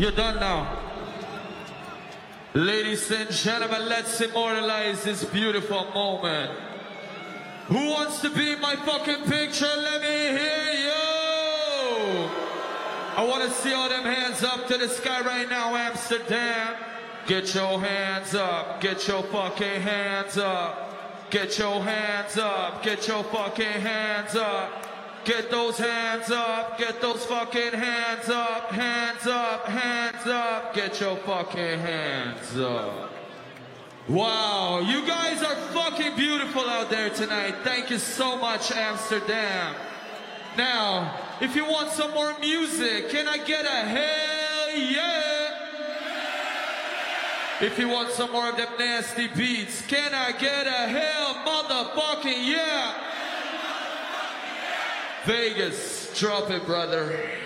You're done now. Ladies and gentlemen, let's immortalize this beautiful moment. Who wants to be in my fucking picture? Let me hear you. I want to see all them hands up to the sky right now, Amsterdam. Get your hands up. Get your fucking hands up. Get your hands up. Get your fucking hands up. Get those hands up, get those fucking hands up, hands up, hands up, get your fucking hands up. Wow, you guys are fucking beautiful out there tonight. Thank you so much, Amsterdam. Now, if you want some more music, can I get a hell yeah? If you want some more of them nasty beats, can I get a hell motherfucking yeah? Vegas, drop it, brother.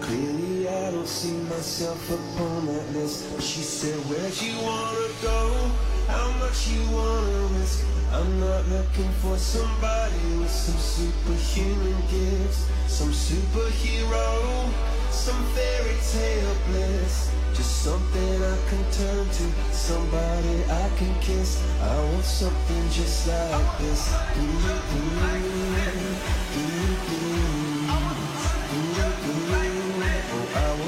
Clearly I don't see myself upon that list. She said, Where'd you wanna go? How much you wanna risk? I'm not looking for somebody with some superhuman gifts, some superhero, some fairy tale bliss. Just something I can turn to, somebody I can kiss. I want something just like this. Ooh, ooh, ooh, ooh.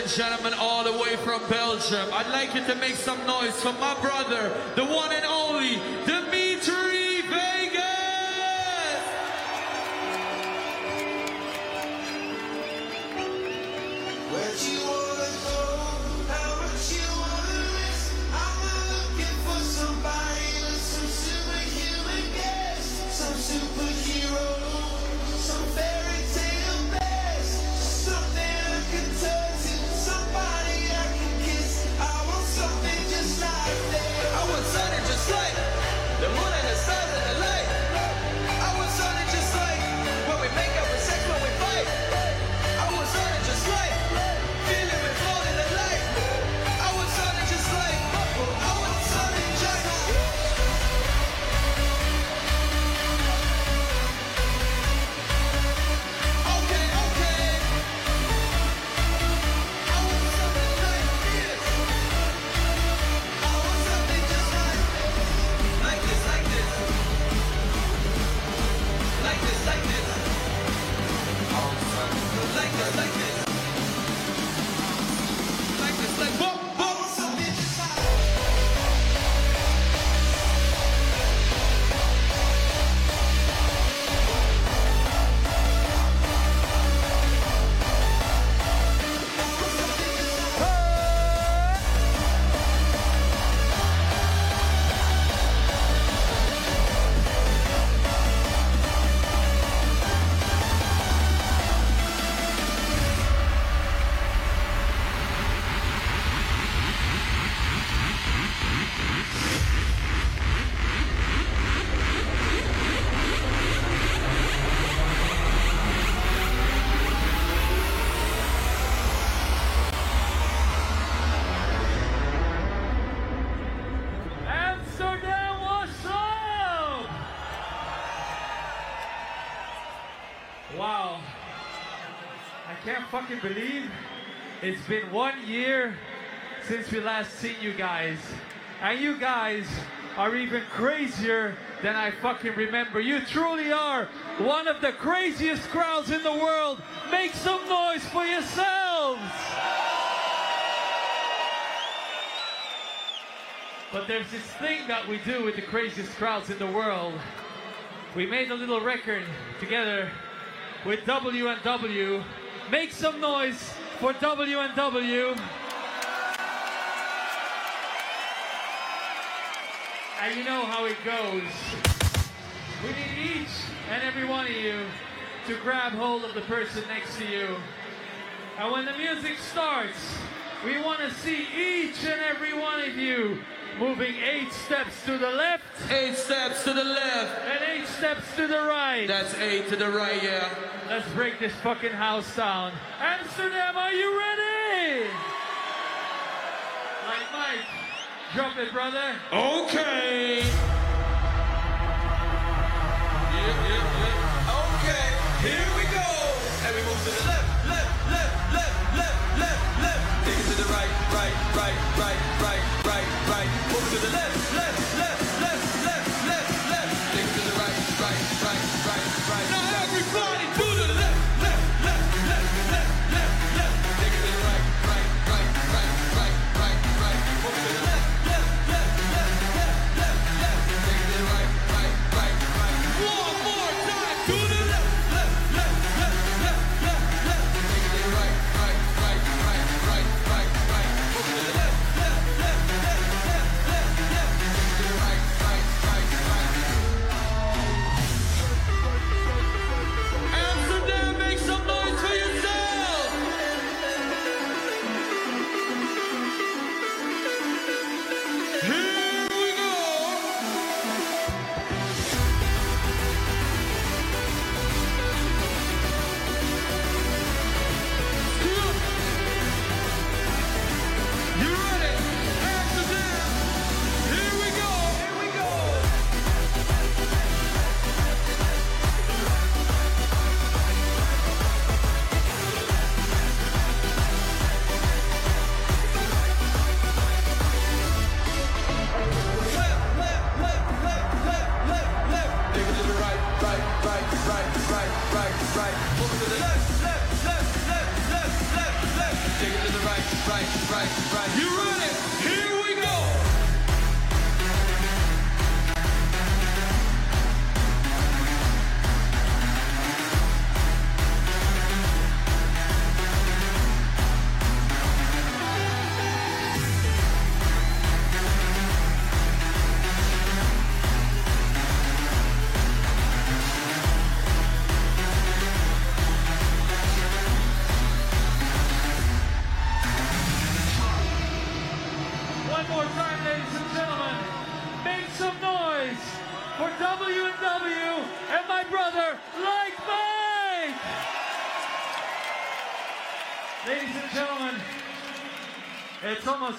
And gentlemen, all the way from Belgium, I'd like you to make some noise for my brother, the one and only Dimitri fucking believe it's been one year since we last seen you guys. And you guys are even crazier than I fucking remember. You truly are one of the craziest crowds in the world. Make some noise for yourselves! But there's this thing that we do with the craziest crowds in the world. We made a little record together with W&W. Make some noise for W&W. And you know how it goes. We need each and every one of you to grab hold of the person next to you. And when the music starts, we want to see each and every one of you moving eight steps to the left Eight steps to the left. and eight steps to the right. That's eight to the right, yeah. Let's break this fucking house down. Amsterdam, are you ready? Mike, Mike, drop it, brother. Okay. Right, right, right, right. The left, left, left, left, left, left, left. Take it to the right, right, right, right. You ready?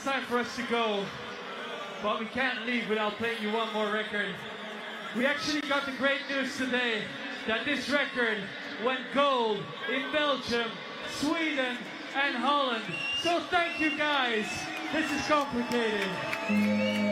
It's time for us to go, but we can't leave without playing you one more record. We actually got the great news today that this record went gold in Belgium, Sweden, and Holland. So thank you guys. This is complicated.